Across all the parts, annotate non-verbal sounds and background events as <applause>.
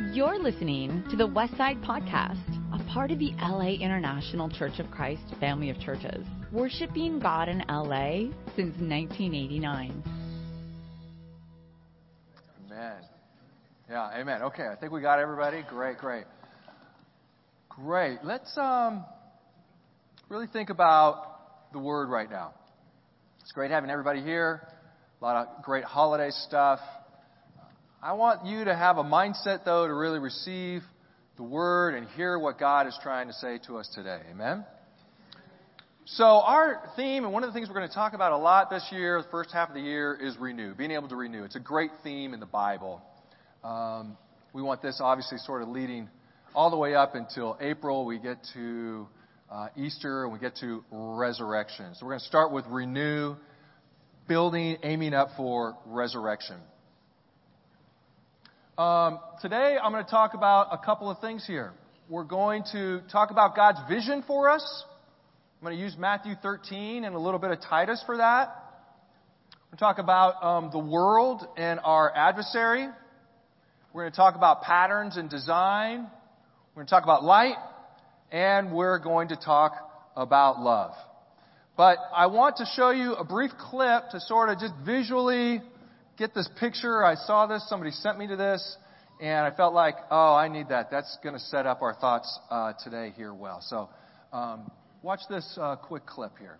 You're listening to the Westside Podcast, a part of the LA International Church of Christ family of churches, worshiping God in LA since 1989. Amen. Yeah, amen. Okay, I think we got everybody. Great, great. Great. Let's um, really think about the word right now. It's great having everybody here. A lot of great holiday stuff. I want you to have a mindset, though, to really receive the word and hear what God is trying to say to us today. Amen? So, our theme, and one of the things we're going to talk about a lot this year, the first half of the year, is renew, being able to renew. It's a great theme in the Bible. Um, we want this obviously sort of leading all the way up until April. We get to uh, Easter and we get to resurrection. So, we're going to start with renew, building, aiming up for resurrection. Um, today, I'm going to talk about a couple of things here. We're going to talk about God's vision for us. I'm going to use Matthew 13 and a little bit of Titus for that. We're going to talk about um, the world and our adversary. We're going to talk about patterns and design. We're going to talk about light. And we're going to talk about love. But I want to show you a brief clip to sort of just visually get this picture. I saw this. Somebody sent me to this. And I felt like, oh, I need that. That's going to set up our thoughts uh, today here well. So um, watch this uh, quick clip here.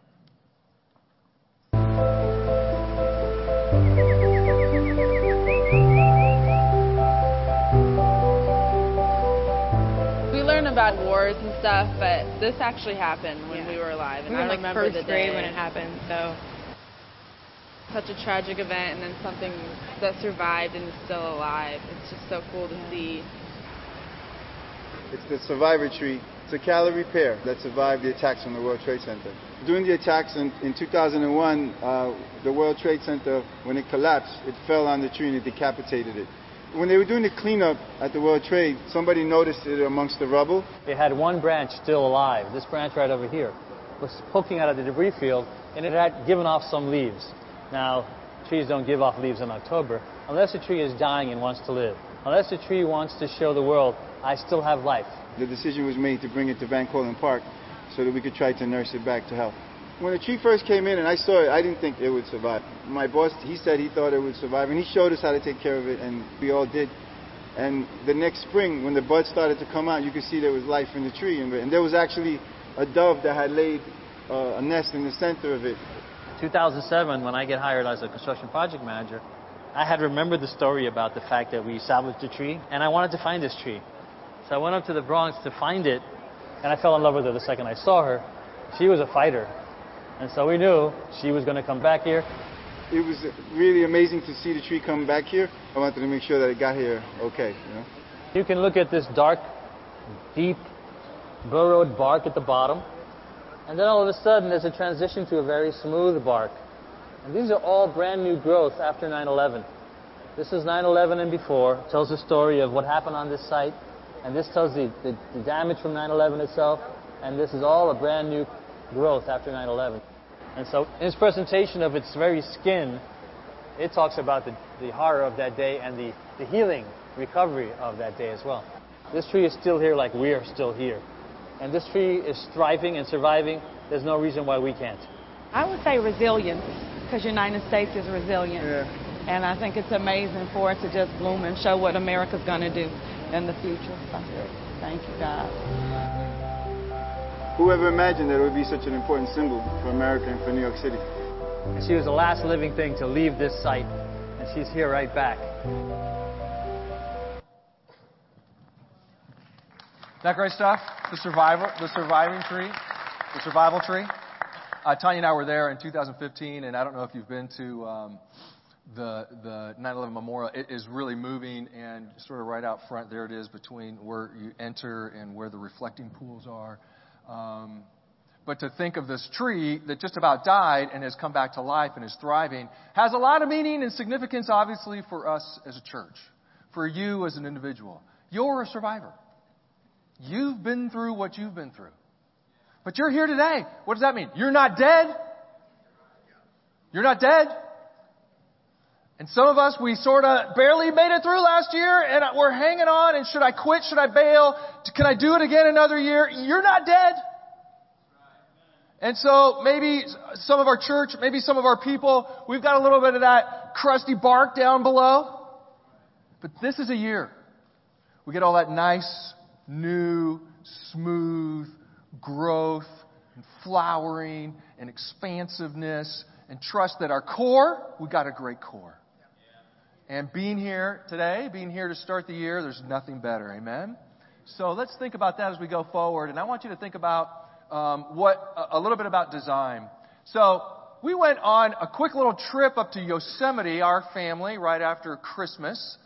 We learn about wars and stuff, but this actually happened when Yeah. we were alive, and we were I like remember first the grade day. when it happened, so Such a tragic event, and then something that survived and is still alive. It's just so cool to see. It's the survivor tree. It's a Callery pear that survived the attacks on the World Trade Center. During the attacks in, in 2001, uh, the World Trade Center, when it collapsed, it fell on the tree and it decapitated it. When they were doing the cleanup at the World Trade, somebody noticed it amongst the rubble. It had one branch still alive. This branch right over here was poking out of the debris field, and it had given off some leaves. Now, trees don't give off leaves in October unless a tree is dying and wants to live. Unless a tree wants to show the world, I still have life. The decision was made to bring it to Van Cortlandt Park so that we could try to nurse it back to health. When the tree first came in and I saw it, I didn't think it would survive. My boss, he said he thought it would survive, and he showed us how to take care of it, and we all did. And the next spring, when the buds started to come out, you could see there was life in the tree, and, and there was actually a dove that had laid uh, a nest in the center of it. 2007, when I get hired as a construction project manager, I had remembered the story about the fact that we salvaged a tree, and I wanted to find this tree. So I went up to the Bronx to find it, and I fell in love with her the second I saw her. She was a fighter. And so we knew she was going to come back here. It was really amazing to see the tree come back here. I wanted to make sure that it got here okay, you know. You can look at this dark, deep, burrowed bark at the bottom, and then all of a sudden there's a transition to a very smooth bark. And these are all brand new growth after 9-11. This is 9-11 and before, tells the story of what happened on this site, and this tells the, the, the damage from 9-11 itself, and this is all a brand new growth after 9-11. And so in its presentation of its very skin, it talks about the, the horror of that day and the, the healing, recovery of that day as well. This tree is still here like we are still here. And this tree is thriving and surviving. There's no reason why we can't. I would say resilience, because United States is resilient. Yeah. And I think it's amazing for it to just bloom and show what America's going to do in the future. So, thank you, God. Whoever imagined that it would be such an important symbol for America and for New York City? And she was the last living thing to leave this site, and she's here right back. That great stuff? The survivor, the surviving tree, the survival tree. Uh, Tanya and I were there in 2015, and I don't know if you've been to um, the the 9/11 memorial. It is really moving, and sort of right out front there it is between where you enter and where the reflecting pools are. Um, but to think of this tree that just about died and has come back to life and is thriving has a lot of meaning and significance, obviously, for us as a church, for you as an individual. You're a survivor. You've been through what you've been through. But you're here today. What does that mean? You're not dead. You're not dead. And some of us, we sort of barely made it through last year and we're hanging on and should I quit? Should I bail? Can I do it again another year? You're not dead. And so maybe some of our church, maybe some of our people, we've got a little bit of that crusty bark down below. But this is a year. We get all that nice, new, smooth growth and flowering and expansiveness and trust that our core, we got a great core. And being here today, being here to start the year, there's nothing better. Amen? So let's think about that as we go forward. And I want you to think about um, what a little bit about design. So we went on a quick little trip up to Yosemite, our family, right after Christmas.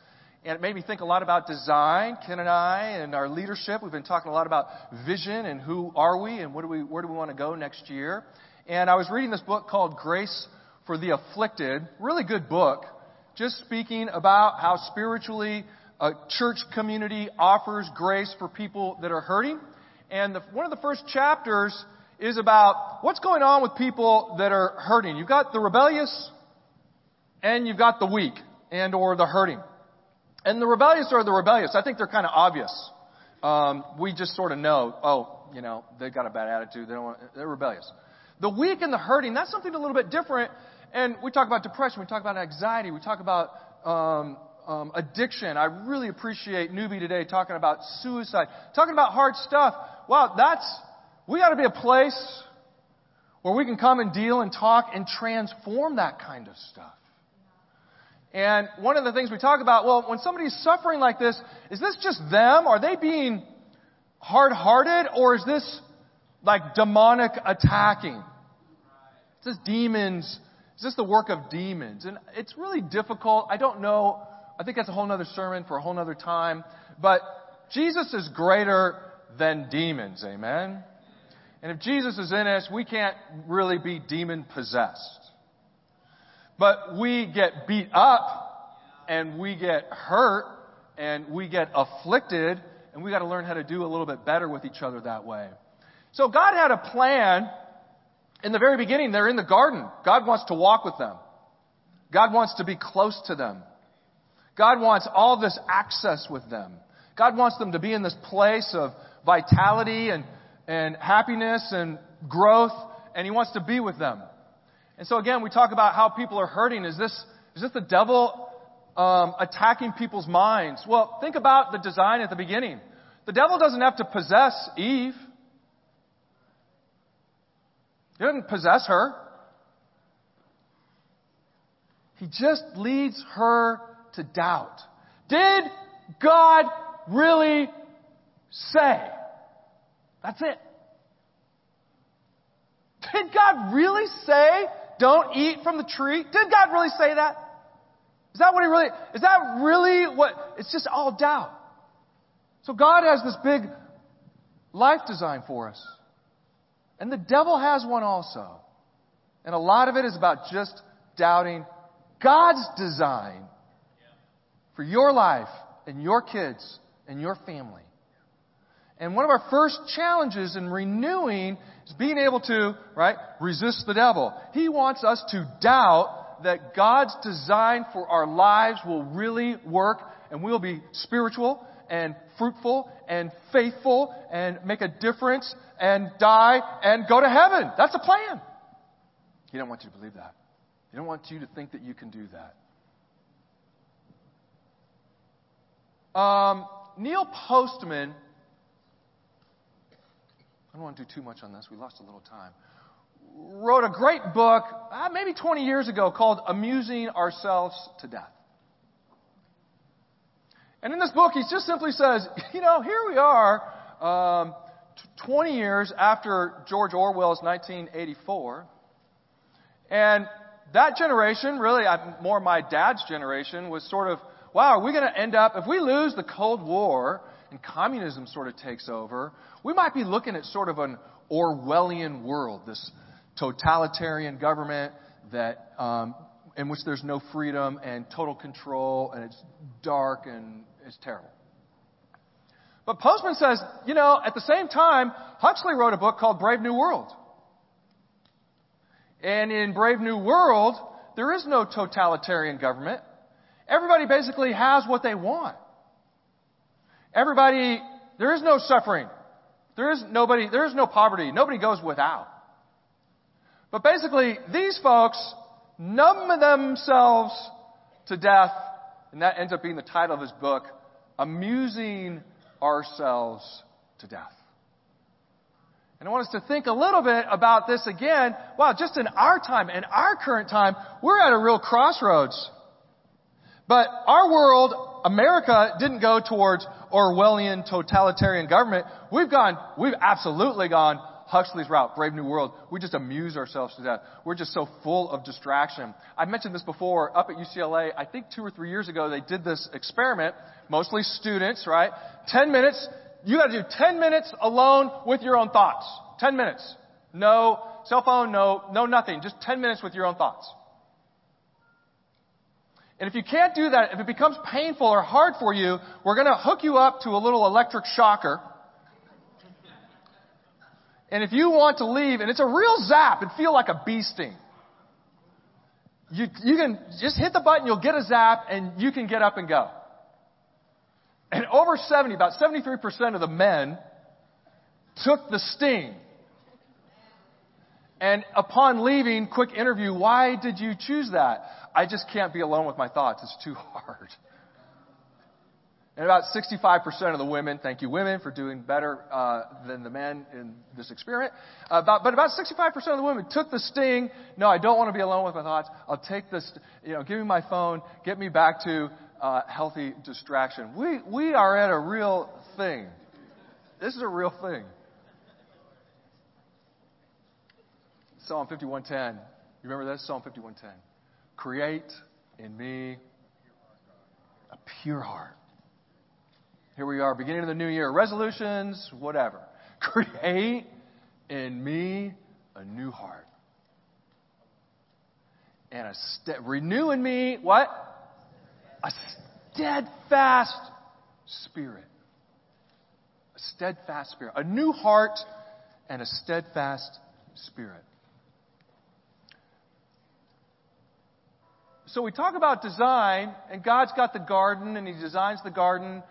And it made me think a lot about design, Ken and I, and our leadership. We've been talking a lot about vision and who are we and what do we, where do we want to go next year. And I was reading this book called Grace for the Afflicted. Really good book. Just speaking about how spiritually a church community offers grace for people that are hurting. And the, one of the first chapters is about what's going on with people that are hurting. You've got the rebellious and you've got the weak and or the hurting. And the rebellious are the rebellious. I think they're kind of obvious. Um, we just sort of know, oh, you know, they've got a bad attitude. They don't want, they're rebellious. The weak and the hurting, that's something a little bit different. And we talk about depression. We talk about anxiety. We talk about um, um, addiction. I really appreciate Newbie today talking about suicide, talking about hard stuff. Wow, that's, we got to be a place where we can come and deal and talk and transform that kind of stuff. And one of the things we talk about, well, when somebody's suffering like this, is this just them? Are they being hard hearted or is this like demonic attacking? Is this demons? Is this the work of demons? And it's really difficult. I don't know. I think that's a whole other sermon for a whole other time. But Jesus is greater than demons. Amen? And if Jesus is in us, we can't really be demon possessed. But we get beat up and we get hurt and we get afflicted and we got to learn how to do a little bit better with each other that way. So God had a plan in the very beginning. They're in the garden. God wants to walk with them. God wants to be close to them. God wants all this access with them. God wants them to be in this place of vitality and, and happiness and growth, and He wants to be with them. And so again, we talk about how people are hurting. Is this, is this the devil um, attacking people's minds? Well, think about the design at the beginning. The devil doesn't have to possess Eve. He doesn't possess her. He just leads her to doubt. Did God really say? That's it. Did God really say don't eat from the tree? Did God really say that? Is that what he really, is that really what, it's just all doubt. So God has this big life design for us. And the devil has one also. And a lot of it is about just doubting God's design for your life and your kids and your family. And one of our first challenges in renewing is being able to, right, resist the devil. He wants us to doubt that God's design for our lives will really work and we'll be spiritual and fruitful and faithful and make a difference and die and go to heaven. That's a plan. He don't want you to believe that. He don't want you to think that you can do that. Um, Neil Postman I don't want to do too much on this. We lost a little time. Wrote a great book, uh, maybe 20 years ago, called Amusing Ourselves to Death. And in this book, he just simply says, <laughs> you know, here we are, um, 20 years after George Orwell's 1984. And that generation, really, more my dad's generation, was sort of, wow, are we going to end up, if we lose the Cold War, and communism sort of takes over, we might be looking at sort of an Orwellian world, this totalitarian government that um, in which there's no freedom and total control, and it's dark and it's terrible. But Postman says, you know, at the same time, Huxley wrote a book called Brave New World. And in Brave New World, there is no totalitarian government. everybody basically has what they want. Everybody, there is no suffering. There is nobody, there is no poverty. Nobody goes without. But basically, these folks numb themselves to death, and that ends up being the title of his book, Amusing Ourselves to Death. And I want us to think a little bit about this again. Wow, just in our time, in our current time, we're at a real crossroads. But our world, America, didn't go towards Orwellian totalitarian government. We've gone, we've absolutely gone Huxley's route, Brave New World. We just amuse ourselves to death. We're just so full of distraction. I mentioned this before up at UCLA. I think two or three years ago they did this experiment, mostly students, right? Ten minutes. You gotta do ten minutes alone with your own thoughts. Ten minutes. No cell phone, no, no nothing. Just ten minutes with your own thoughts. And if you can't do that, if it becomes painful or hard for you, we're going to hook you up to a little electric shocker. And if you want to leave, and it's a real zap, it feel like a bee sting. You, you can just hit the button, you'll get a zap, and you can get up and go. And over 70, about 73% of the men took the sting. And upon leaving, quick interview, why did you choose that? I just can't be alone with my thoughts. It's too <laughs> hard. And about 65% of the women, thank you women for doing better uh, than the men in this experiment, uh, about, but about 65% of the women took the sting. No, I don't want to be alone with my thoughts. I'll take this, you know, give me my phone, get me back to uh, healthy distraction. We, we are at a real thing. This is a real thing. Psalm 51:10. You remember that Psalm 51:10. Create in me a pure heart. Here we are, beginning of the new year. Resolutions, whatever. <laughs> Create in me a new heart. And a st- renew in me what? A steadfast spirit. A steadfast spirit. A new heart and a steadfast spirit. So we talk about design, and God's got the garden, and He designs the garden.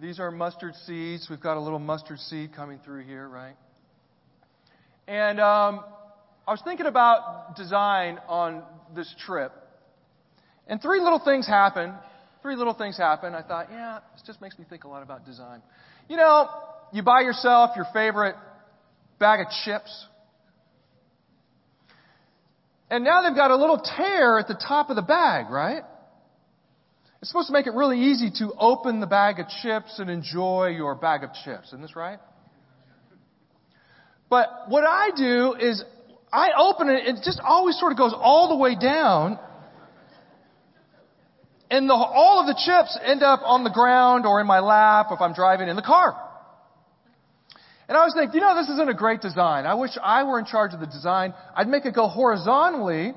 These are mustard seeds. We've got a little mustard seed coming through here, right? And um, I was thinking about design on this trip, and three little things happen. Three little things happen. I thought, yeah, this just makes me think a lot about design. You know, you buy yourself your favorite bag of chips. And now they've got a little tear at the top of the bag, right? It's supposed to make it really easy to open the bag of chips and enjoy your bag of chips. Isn't this right? But what I do is I open it, it just always sort of goes all the way down. And the, all of the chips end up on the ground or in my lap if I'm driving in the car. And I was thinking, you know, this isn't a great design. I wish I were in charge of the design. I'd make it go horizontally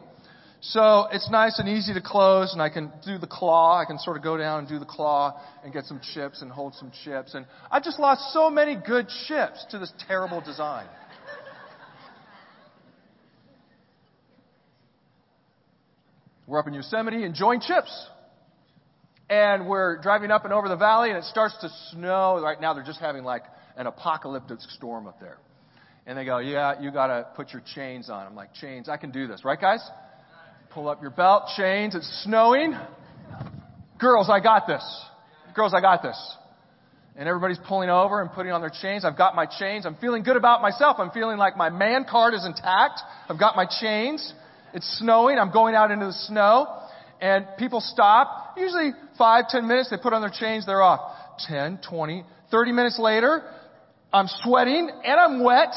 so it's nice and easy to close and I can do the claw. I can sort of go down and do the claw and get some chips and hold some chips. And I've just lost so many good chips to this terrible design. We're up in Yosemite enjoying chips. And we're driving up and over the valley and it starts to snow. Right now they're just having like an apocalyptic storm up there. And they go, yeah, you gotta put your chains on. I'm like, chains, I can do this. Right guys? Pull up your belt, chains, it's snowing. Girls, I got this. Girls, I got this. And everybody's pulling over and putting on their chains. I've got my chains. I'm feeling good about myself. I'm feeling like my man card is intact. I've got my chains. It's snowing. I'm going out into the snow. And people stop. Usually five, ten minutes. They put on their chains. They're off. Ten, twenty, thirty minutes later, I'm sweating and I'm wet.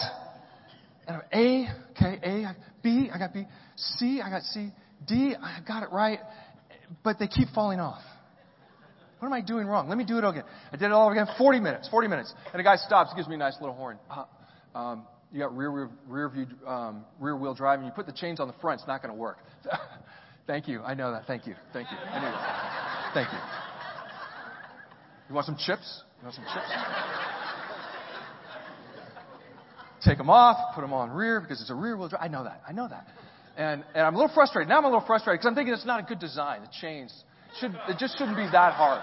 And I'm A, okay, A, B, I got B, C, I got C, D, I got it right, but they keep falling off. What am I doing wrong? Let me do it again. I did it all again. 40 minutes, 40 minutes. And a guy stops, gives me a nice little horn. Uh, um, you got rear, rear, rear view, um, rear wheel driving. You put the chains on the front, it's not going to work. <laughs> Thank you. I know that. Thank you. Thank you. Thank you. You want some chips? You want some chips? Take them off, put them on rear because it's a rear wheel drive. I know that. I know that. And, and I'm a little frustrated. Now I'm a little frustrated because I'm thinking it's not a good design. The chains, should, it just shouldn't be that hard.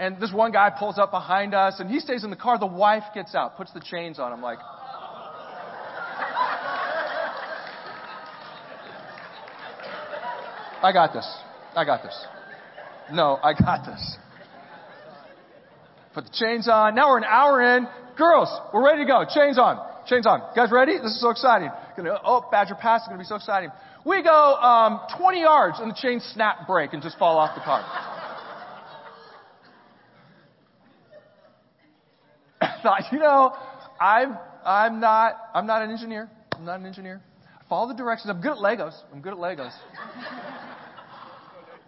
And this one guy pulls up behind us and he stays in the car. The wife gets out, puts the chains on. I'm like, I got this. I got this. No, I got this. Put the chains on. Now we're an hour in. Girls, we're ready to go. Chains on. Chains on. You guys ready? This is so exciting. Gonna, oh, Badger Pass is going to be so exciting. We go um, 20 yards and the chains snap break and just fall off the car. I thought, <laughs> you know, I'm I'm not I'm not an engineer. I'm not an engineer. I follow the directions. I'm good at Legos. I'm good at Legos.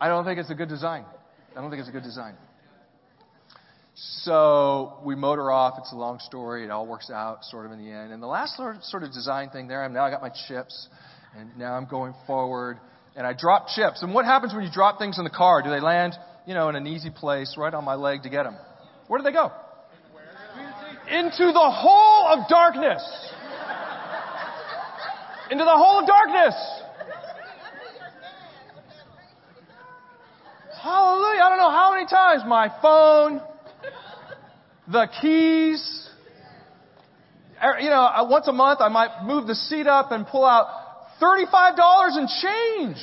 I don't think it's a good design. I don't think it's a good design. So we motor off. It's a long story. It all works out sort of in the end. And the last sort of, design thing there, I'm now I got my chips, and now I'm going forward, and I drop chips. And what happens when you drop things in the car? Do they land, you know, in an easy place right on my leg to get them? Where do they go? Into the hole of darkness. Into the hole of darkness. Hallelujah. I don't know how many times my phone, the keys, er, you know, uh, once a month I might move the seat up and pull out $35 in change.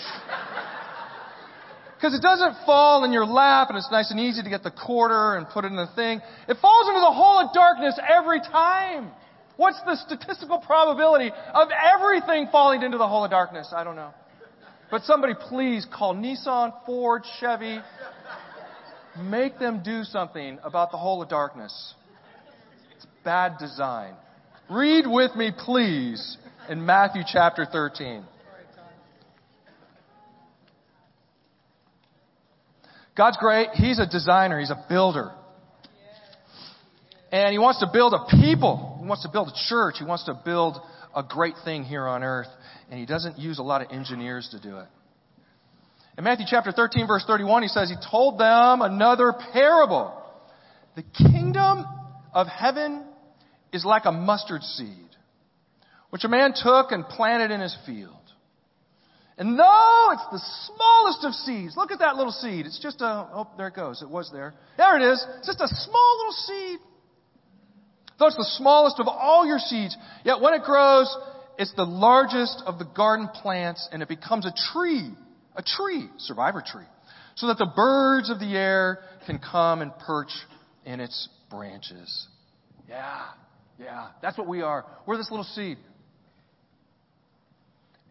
Because it doesn't fall in your lap and it's nice and easy to get the quarter and put it in the thing. It falls into the hole of darkness every time. What's the statistical probability of everything falling into the hole of darkness? I don't know. But somebody please call Nissan, Ford, Chevy. Make them do something about the hole of darkness. It's bad design. Read with me, please, in Matthew chapter 13. God's great. He's a designer. He's a builder. And He wants to build a people. He wants to build a church. He wants to build a great thing here on earth and he doesn't use a lot of engineers to do it. In Matthew chapter 13 verse 31, he says, he told them another parable. The kingdom of heaven is like a mustard seed, which a man took and planted in his field. And though it's the smallest of seeds, look at that little seed. It's just a, oh, there it goes. It was there. There it is. It's just a small little seed. Though it's the smallest of all your seeds, yet when it grows, it's the largest of the garden plants and it becomes a tree, a tree, survivor tree, so that the birds of the air can come and perch in its branches. Yeah, yeah, that's what we are. We're this little seed.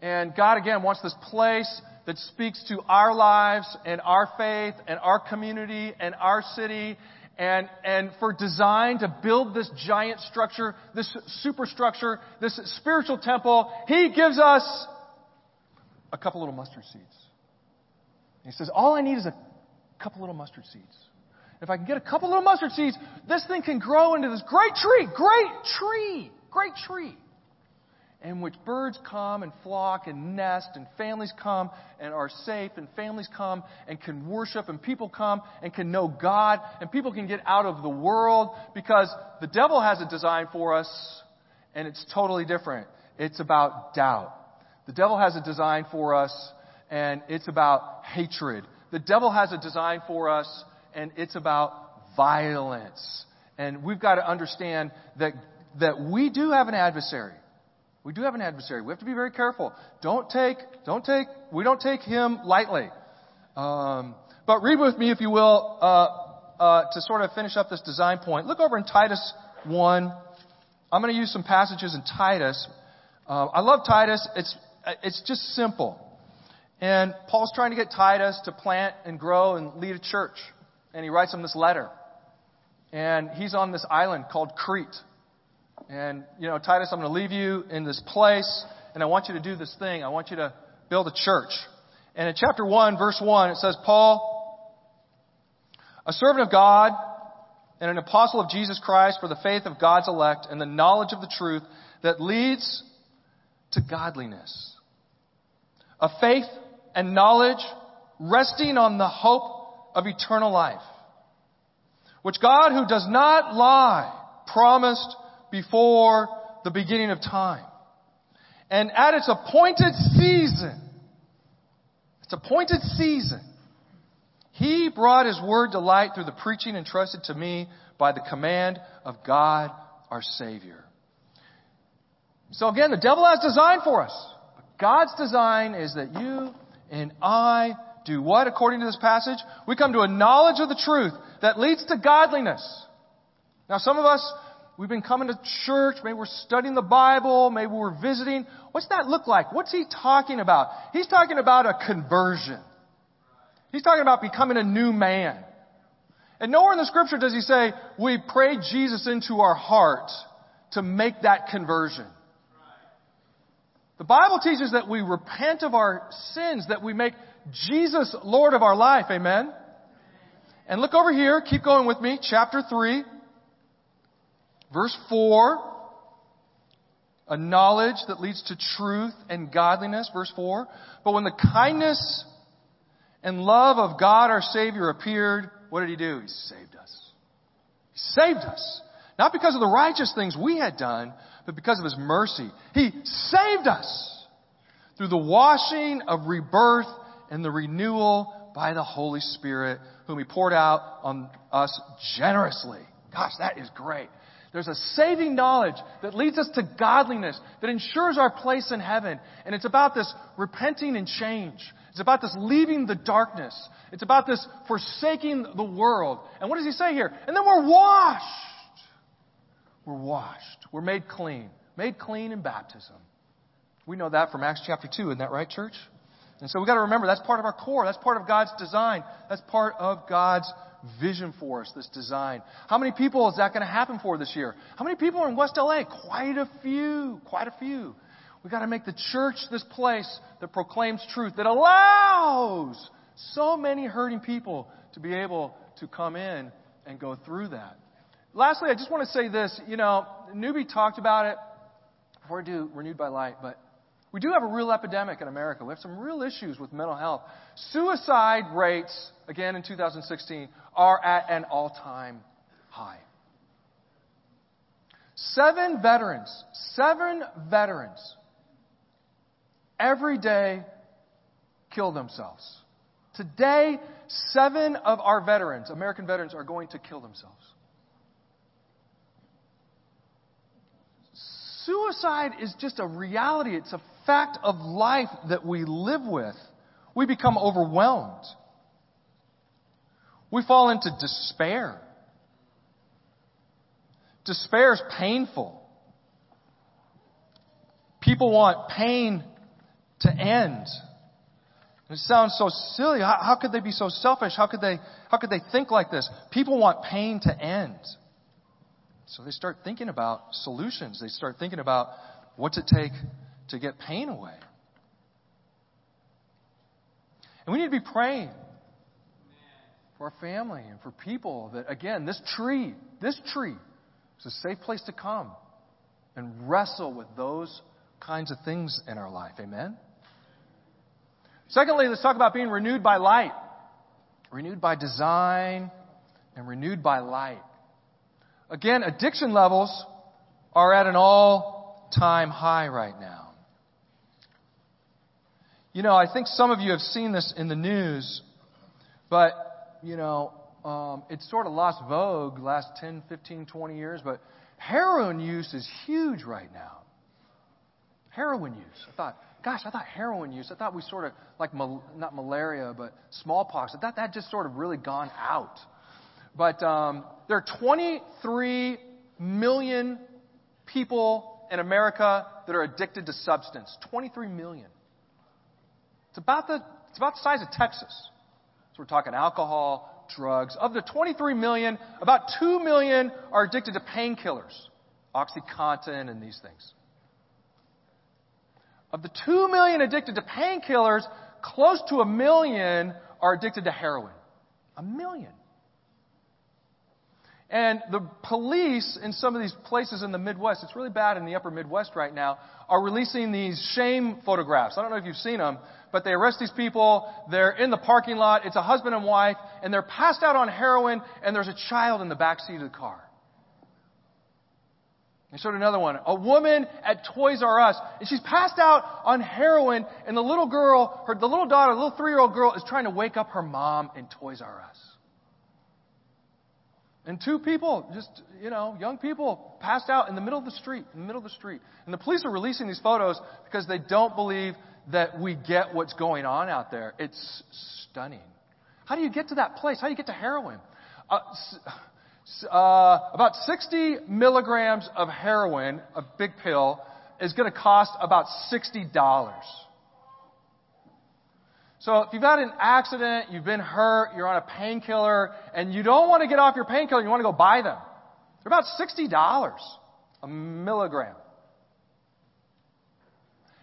And God again wants this place that speaks to our lives and our faith and our community and our city and, and for design to build this giant structure, this superstructure, this spiritual temple, He gives us a couple little mustard seeds. He says, all I need is a couple little mustard seeds. If I can get a couple little mustard seeds, this thing can grow into this great tree, great tree, great tree in which birds come and flock and nest and families come and are safe and families come and can worship and people come and can know God and people can get out of the world because the devil has a design for us and it's totally different. It's about doubt. The devil has a design for us and it's about hatred. The devil has a design for us and it's about violence. And we've got to understand that, that we do have an adversary. We do have an adversary. We have to be very careful. Don't take, don't take, we don't take him lightly. Um, but read with me, if you will, uh, uh, to sort of finish up this design point. Look over in Titus 1. I'm going to use some passages in Titus. Uh, I love Titus. It's, it's just simple. And Paul's trying to get Titus to plant and grow and lead a church. And he writes him this letter. And he's on this island called Crete. And, you know, Titus, I'm going to leave you in this place, and I want you to do this thing. I want you to build a church. And in chapter 1, verse 1, it says, Paul, a servant of God and an apostle of Jesus Christ for the faith of God's elect and the knowledge of the truth that leads to godliness. A faith and knowledge resting on the hope of eternal life, which God, who does not lie, promised before the beginning of time. And at its appointed season, its appointed season, He brought his word to light through the preaching entrusted to me by the command of God our Savior. So again, the devil has design for us. But God's design is that you and I do what according to this passage? We come to a knowledge of the truth that leads to godliness. Now some of us, we've been coming to church, maybe we're studying the Bible, maybe we're visiting. What's that look like? What's he talking about? He's talking about a conversion. He's talking about becoming a new man. And nowhere in the scripture does he say, we pray Jesus into our heart to make that conversion. The Bible teaches that we repent of our sins, that we make Jesus Lord of our life. Amen? And look over here, keep going with me, chapter 3, verse 4. A knowledge that leads to truth and godliness, verse 4. But when the kindness and love of God our Savior appeared, what did He do? He saved us. He saved us. Not because of the righteous things we had done, but because of His mercy. He saved us through the washing of rebirth and the renewal by the Holy Spirit, whom He poured out on us generously. Gosh, that is great. There's a saving knowledge that leads us to godliness, that ensures our place in heaven. And it's about this repenting and change. It's about this leaving the darkness. It's about this forsaking the world. And what does he say here? And then we're washed. We're washed. We're made clean. Made clean in baptism. We know that from Acts chapter 2, isn't that right, church? And so we've got to remember that's part of our core. That's part of God's design. That's part of God's vision for us, this design. How many people is that going to happen for this year? How many people are in West LA? Quite a few. Quite a few. We've got to make the church this place that proclaims truth, that allows so many hurting people to be able to come in and go through that. Lastly, I just want to say this. You know, Newbie talked about it do Renewed by Light, but we do have a real epidemic in America. We have some real issues with mental health. Suicide rates, again in 2016, are at an all time high. Seven veterans, seven veterans every day kill themselves. Today, seven of our veterans, American veterans, are going to kill themselves. Suicide is just a reality. It's a fact of life that we live with. We become overwhelmed. We fall into despair. Despair is painful. People want pain to end. It sounds so silly. How, how, could they be so selfish? How could they, how could they think like this? People want pain to end. So they start thinking about solutions. They start thinking about what's it take to get pain away. And we need to be praying for our family and for people that, again, this tree, this tree is a safe place to come and wrestle with those kinds of things in our life. Amen? Secondly, let's talk about being renewed by light. Renewed by design and renewed by light. Again, addiction levels are at an all time high right now. You know, I think some of you have seen this in the news, but, you know, um, it's sort of lost vogue last 10, 15, 20 years, but heroin use is huge right now. Heroin use. I thought, gosh, I thought heroin use, I thought we sort of, like, mal- not malaria, but smallpox, I thought that just sort of really gone out. But um, there are 23 million people in America that are addicted to substance. 23 million. It's about the, it's about the size of Texas. So we're talking alcohol, drugs. Of the 23 million, about 2 million are addicted to painkillers, Oxycontin and these things. Of the 2 million addicted to painkillers, close to a million are addicted to heroin. A million. And the police in some of these places in the Midwest, it's really bad in the upper Midwest right now, are releasing these shame photographs. I don't know if you've seen them, but they arrest these people. They're in the parking lot. It's a husband and wife, and they're passed out on heroin, and there's a child in the back seat of the car. I showed another one. A woman at Toys R Us, and she's passed out on heroin, and the little girl, her, the little daughter, the little three-year-old girl, is trying to wake up her mom in Toys R Us. And two people, just, you know, young people passed out in the middle of the street, in the middle of the street. And the police are releasing these photos because they don't believe that we get what's going on out there. It's stunning. How do you get to that place? How do you get to heroin? Uh, uh, about 60 milligrams of heroin, a big pill, is going to cost about $60. So if you've had an accident, you've been hurt, you're on a painkiller, and you don't want to get off your painkiller, you want to go buy them. They're about $60 a milligram.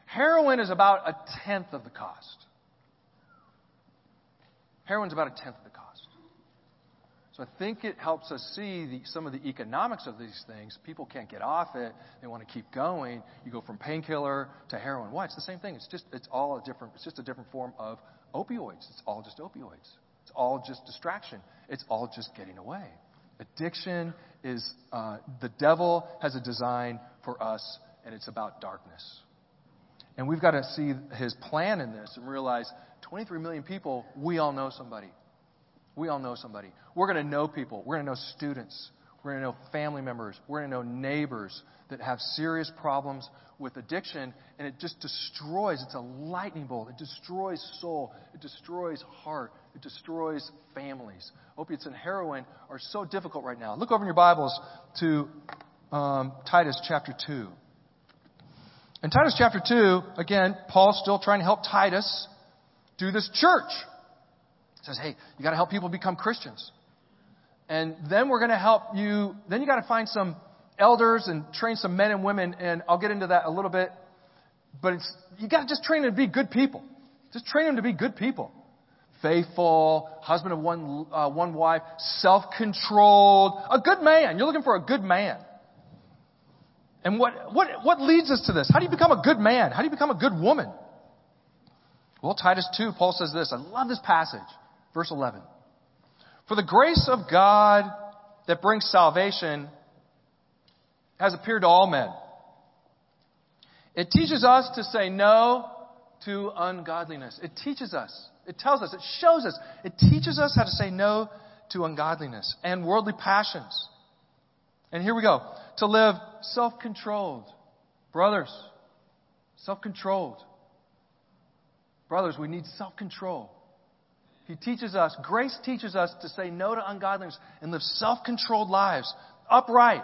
Heroin is about a tenth of the cost. Heroin's about a tenth of the cost. So I think it helps us see the, some of the economics of these things. People can't get off it. They want to keep going. You go from painkiller to heroin. Why? It's the same thing. It's just, it's all a different, it's just a different form of opioids. It's all just opioids. It's all just distraction. It's all just getting away. Addiction is, uh, the devil has a design for us, and it's about darkness. And we've got to see his plan in this and realize 23 million people, we all know somebody. We all know somebody. We're going to know people. We're going to know students. We're going to know family members. We're going to know neighbors that have serious problems with addiction, and it just destroys. It's a lightning bolt. It destroys soul. It destroys heart. It destroys families. Opiates and heroin are so difficult right now. Look over in your Bibles to um, Titus chapter 2. In Titus chapter 2, again, Paul's still trying to help Titus do this church He says, hey, you got to help people become Christians. And then we're going to help you. Then you got to find some elders and train some men and women. And I'll get into that a little bit. But it's, you got to just train them to be good people. Just train them to be good people. Faithful, husband of one, uh, one wife, self-controlled, a good man. You're looking for a good man. And what, what, what leads us to this? How do you become a good man? How do you become a good woman? Well, Titus 2, Paul says this. I love this passage. Verse 11. For the grace of God that brings salvation has appeared to all men. It teaches us to say no to ungodliness. It teaches us. It tells us. It shows us. It teaches us how to say no to ungodliness and worldly passions. And here we go. To live self controlled. Brothers, self controlled. Brothers, we need self control. He teaches us, grace teaches us to say no to ungodliness and live self controlled lives, upright.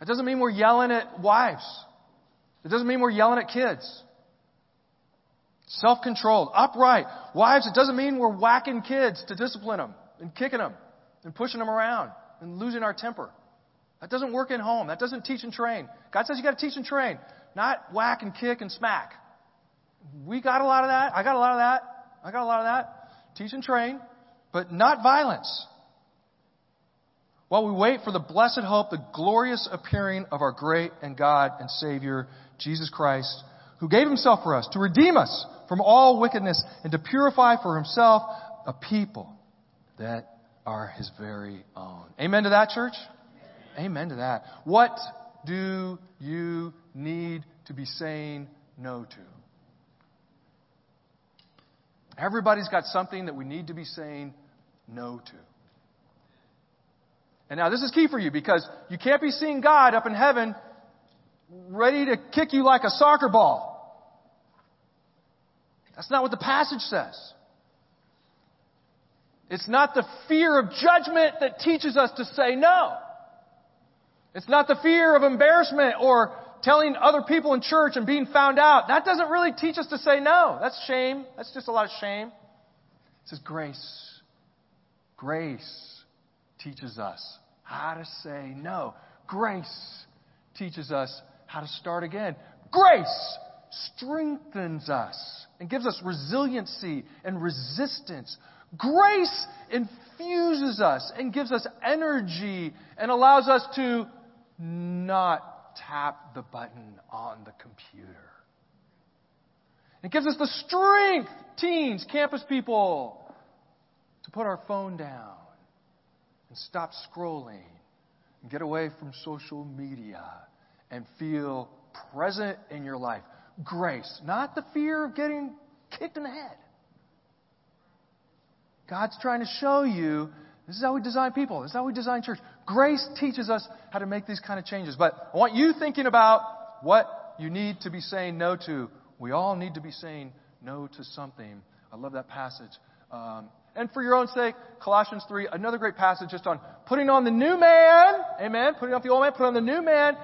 It doesn't mean we're yelling at wives, it doesn't mean we're yelling at kids. Self controlled, upright. Wives, it doesn't mean we're whacking kids to discipline them and kicking them and pushing them around and losing our temper. That doesn't work in home. That doesn't teach and train. God says you got to teach and train, not whack and kick and smack. We got a lot of that. I got a lot of that. I got a lot of that teach and train, but not violence. While we wait for the blessed hope, the glorious appearing of our great and God and Savior, Jesus Christ, who gave himself for us to redeem us from all wickedness and to purify for himself a people that are his very own. Amen to that, church? Amen to that. What do you need to be saying no to? Everybody's got something that we need to be saying no to. And now this is key for you because you can't be seeing God up in heaven ready to kick you like a soccer ball. That's not what the passage says. It's not the fear of judgment that teaches us to say no. It's not the fear of embarrassment or telling other people in church and being found out, that doesn't really teach us to say no. That's shame. That's just a lot of shame. It says grace. Grace teaches us how to say no. Grace teaches us how to start again. Grace strengthens us and gives us resiliency and resistance. Grace infuses us and gives us energy and allows us to not tap the button on the computer. It gives us the strength, teens, campus people, to put our phone down and stop scrolling and get away from social media and feel present in your life. Grace, not the fear of getting kicked in the head. God's trying to show you this is how we design people. This is how we design church. Grace teaches us how to make these kind of changes. But I want you thinking about what you need to be saying no to. We all need to be saying no to something. I love that passage. Um, and for your own sake, Colossians 3, another great passage just on putting on the new man. Amen. Putting off the old man, put on the new man,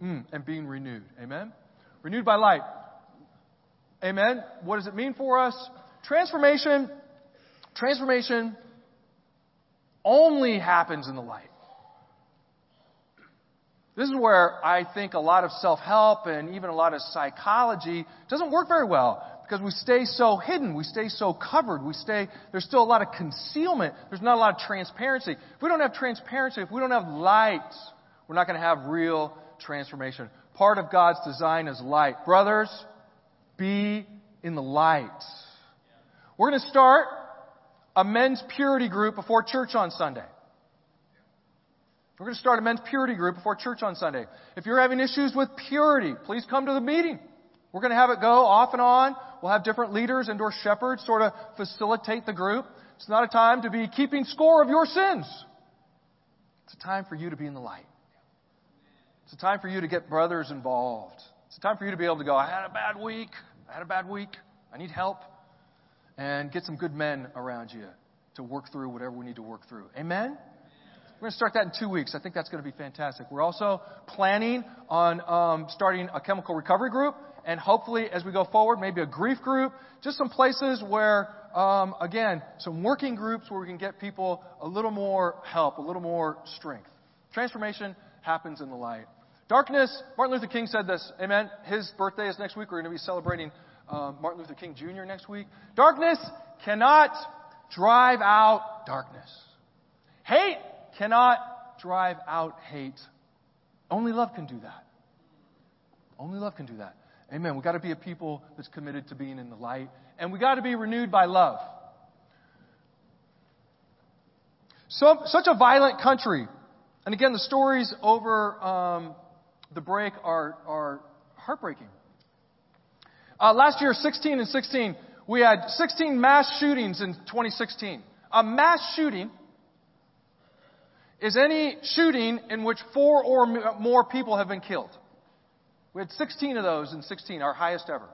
mm, and being renewed. Amen. Renewed by light. Amen. What does it mean for us? Transformation. Transformation only happens in the light. This is where I think a lot of self-help and even a lot of psychology doesn't work very well because we stay so hidden, we stay so covered, we stay, there's still a lot of concealment, there's not a lot of transparency. If we don't have transparency, if we don't have light, we're not going to have real transformation. Part of God's design is light. Brothers, be in the light. We're going to start a men's purity group before church on Sunday. We're going to start a men's purity group before church on Sunday. If you're having issues with purity, please come to the meeting. We're going to have it go off and on. We'll have different leaders and or shepherds sort of facilitate the group. It's not a time to be keeping score of your sins. It's a time for you to be in the light. It's a time for you to get brothers involved. It's a time for you to be able to go, I had a bad week. I had a bad week. I need help and get some good men around you to work through whatever we need to work through. Amen? We're going to start that in two weeks. I think that's going to be fantastic. We're also planning on um, starting a chemical recovery group, and hopefully, as we go forward, maybe a grief group. Just some places where, um, again, some working groups where we can get people a little more help, a little more strength. Transformation happens in the light. Darkness. Martin Luther King said this. Amen. His birthday is next week. We're going to be celebrating um, Martin Luther King Jr. next week. Darkness cannot drive out darkness. Hate cannot drive out hate. Only love can do that. Only love can do that. Amen. We've got to be a people that's committed to being in the light, and we've got to be renewed by love. So, such a violent country. And again, the stories over um, the break are, are heartbreaking. Uh, last year, 16 and 16, we had 16 mass shootings in 2016. A mass shooting is any shooting in which four or more people have been killed. We had 16 of those in 16, our highest ever.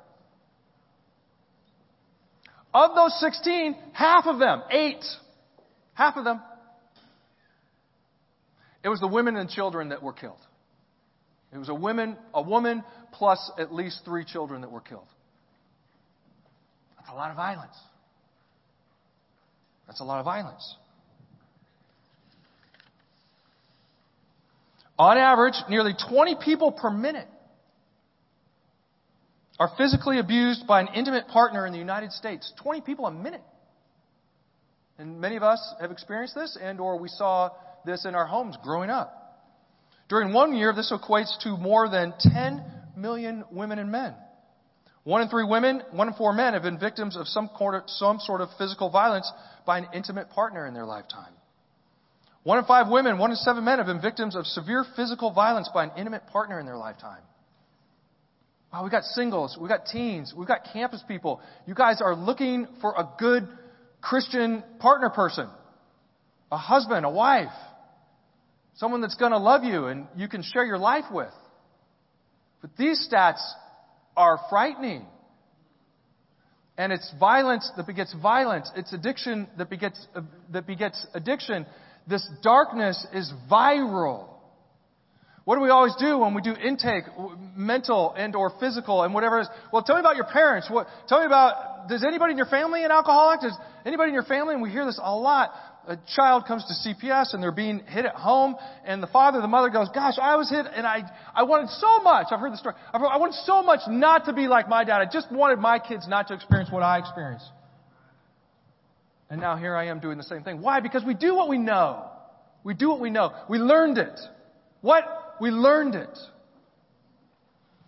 Of those 16, half of them, eight, half of them, it was the women and children that were killed. It was a woman, a woman plus at least three children that were killed. That's a lot of violence. That's a lot of violence. On average, nearly 20 people per minute are physically abused by an intimate partner in the United States. 20 people a minute. And many of us have experienced this and or we saw this in our homes growing up. During one year, this equates to more than 10 million women and men. One in three women, one in four men have been victims of some, sort of physical violence by an intimate partner in their lifetime. One in five women, one in seven men have been victims of severe physical violence by an intimate partner in their lifetime. Wow, we got singles, we got teens, we've got campus people. You guys are looking for a good Christian partner person, a husband, a wife. Someone that's going to love you and you can share your life with. But these stats are frightening. And it's violence that begets violence. It's addiction that begets, uh, that begets addiction. This darkness is viral. What do we always do when we do intake, mental and or physical and whatever it is? Well, tell me about your parents. What, tell me about, does anybody in your family an alcoholic? Does anybody in your family, and we hear this a lot, a child comes to CPS and they're being hit at home and the father, the mother goes, gosh, I was hit and I, I wanted so much. I've heard the story. I've I wanted so much not to be like my dad. I just wanted my kids not to experience what I experienced. And now here I am doing the same thing. Why? Because we do what we know. We do what we know. We learned it. What? We learned it.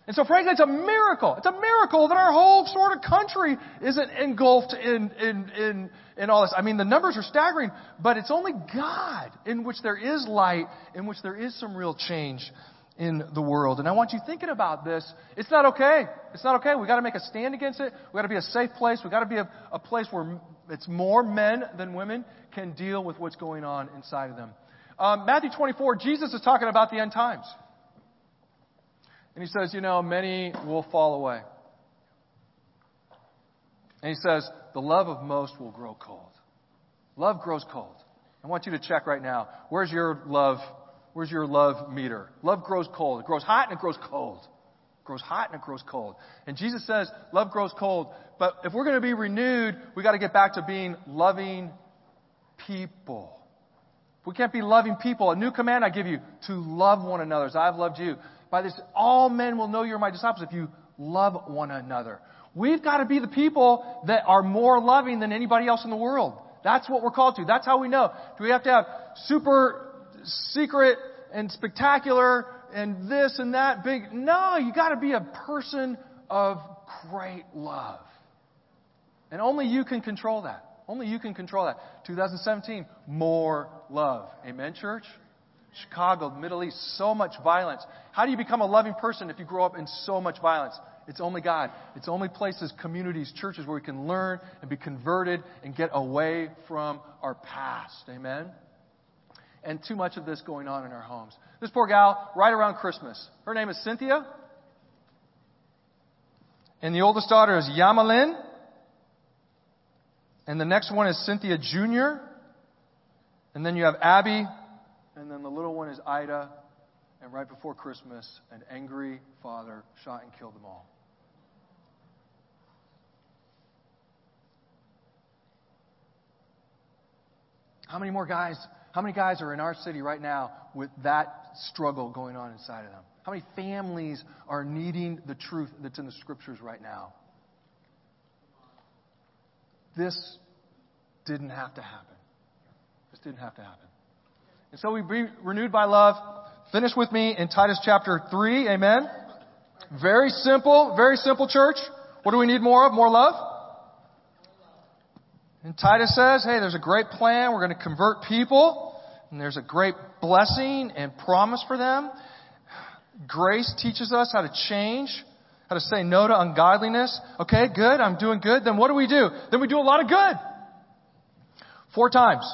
And so frankly, it's a miracle. It's a miracle that our whole sort of country isn't engulfed in, in, in, in all this. I mean, the numbers are staggering, but it's only God in which there is light, in which there is some real change. in the world. And I want you thinking about this. It's not okay. It's not okay. We've got to make a stand against it. We've got to be a safe place. We've got to be a, a place where it's more men than women can deal with what's going on inside of them. Um, Matthew 24, Jesus is talking about the end times. And he says, you know, many will fall away. And he says, the love of most will grow cold. Love grows cold. I want you to check right now. Where's your love? Where's your love meter? Love grows cold. It grows hot and it grows cold. It grows hot and it grows cold. And Jesus says, love grows cold. But if we're going to be renewed, we got to get back to being loving people. We can't be loving people. A new command I give you to love one another as I've loved you. By this, all men will know you're my disciples if you love one another. We've got to be the people that are more loving than anybody else in the world. That's what we're called to. That's how we know. Do we have to have super secret and spectacular and this and that big? No, you got to be a person of great love. And only you can control that. Only you can control that. 2017, more love. Amen, church? Chicago, Middle East, so much violence. How do you become a loving person if you grow up in so much violence? It's only God. It's only places, communities, churches where we can learn and be converted and get away from our past. Amen? And too much of this going on in our homes. This poor gal, right around Christmas, her name is Cynthia. And the oldest daughter is Yamalin. And the next one is Cynthia Jr. And then you have Abby. And then the little one is Ida. And right before Christmas, an angry father shot and killed them all. How many more guys? How many guys are in our city right now with that struggle going on inside of them? How many families are needing the truth that's in the scriptures right now? This didn't have to happen. This didn't have to happen. And so we be renewed by love. Finish with me in Titus chapter 3. Amen. Very simple, very simple church. What do we need more of? More love? And Titus says, hey, there's a great plan. We're going to convert people. And there's a great blessing and promise for them. Grace teaches us how to change, how to say no to ungodliness. Okay, good. I'm doing good. Then what do we do? Then we do a lot of good. Four times.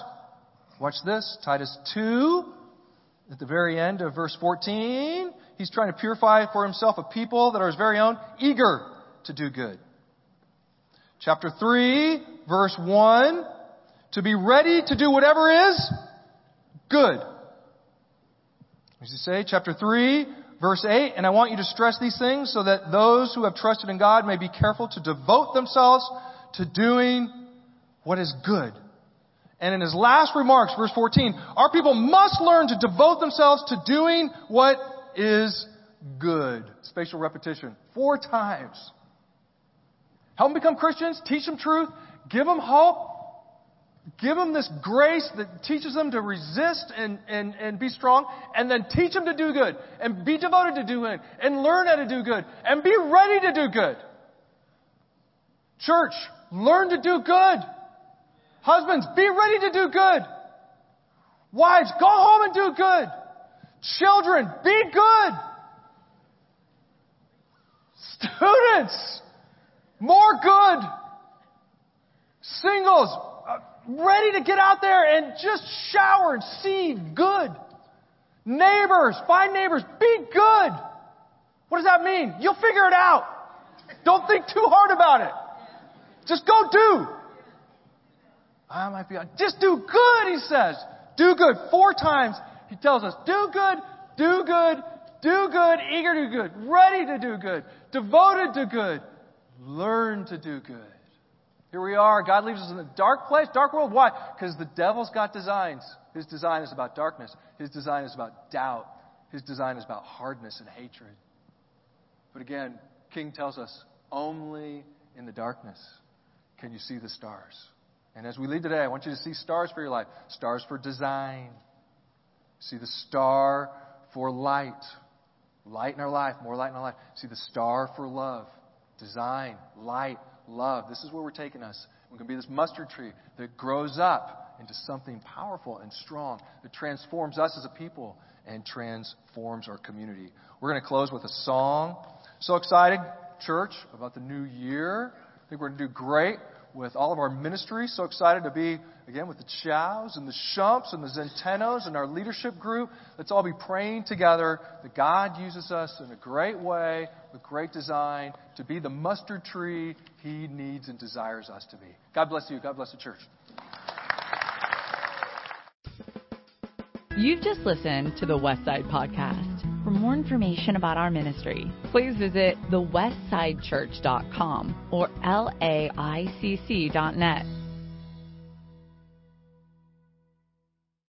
Watch this. Titus 2, at the very end of verse 14. He's trying to purify for himself a people that are his very own, eager to do good. Chapter 3, verse 1. To be ready to do whatever is good. As you say, chapter 3, verse 8, and I want you to stress these things so that those who have trusted in God may be careful to devote themselves to doing what is good. And in his last remarks, verse 14, our people must learn to devote themselves to doing what is good. Spatial repetition. Four times. Help them become Christians, teach them truth, give them hope, give them this grace that teaches them to resist and, and, and be strong, and then teach them to do good, and be devoted to do good, and learn how to do good, and be ready to do good. Church, learn to do good. Husbands, be ready to do good. Wives, go home and do good. Children, be good. Students, more good. Singles, uh, ready to get out there and just shower and see good. Neighbors, find neighbors, be good. What does that mean? You'll figure it out. Don't think too hard about it. Just go do. I might be, just do good, he says. Do good. Four times he tells us, do good, do good, do good, eager to do good, ready to do good, devoted to good, learn to do good. Here we are. God leaves us in a dark place, dark world. Why? Because the devil's got designs. His design is about darkness. His design is about doubt. His design is about hardness and hatred. But again, King tells us only in the darkness can you see the stars. And as we leave today, I want you to see stars for your life. Stars for design. See the star for light. Light in our life, more light in our life. See the star for love. Design, light, love. This is where we're taking us. We're going to be this mustard tree that grows up into something powerful and strong that transforms us as a people and transforms our community. We're going to close with a song. So excited, church, about the new year. I think we're going to do great with all of our ministries. So excited to be, again, with the Chows and the Shumps and the Centenos and our leadership group. Let's all be praying together that God uses us in a great way, with great design, to be the mustard tree He needs and desires us to be. God bless you. God bless the church. You've just listened to the Westside Podcast. For more information about our ministry, please visit thewestsidechurch.com or laicc.net.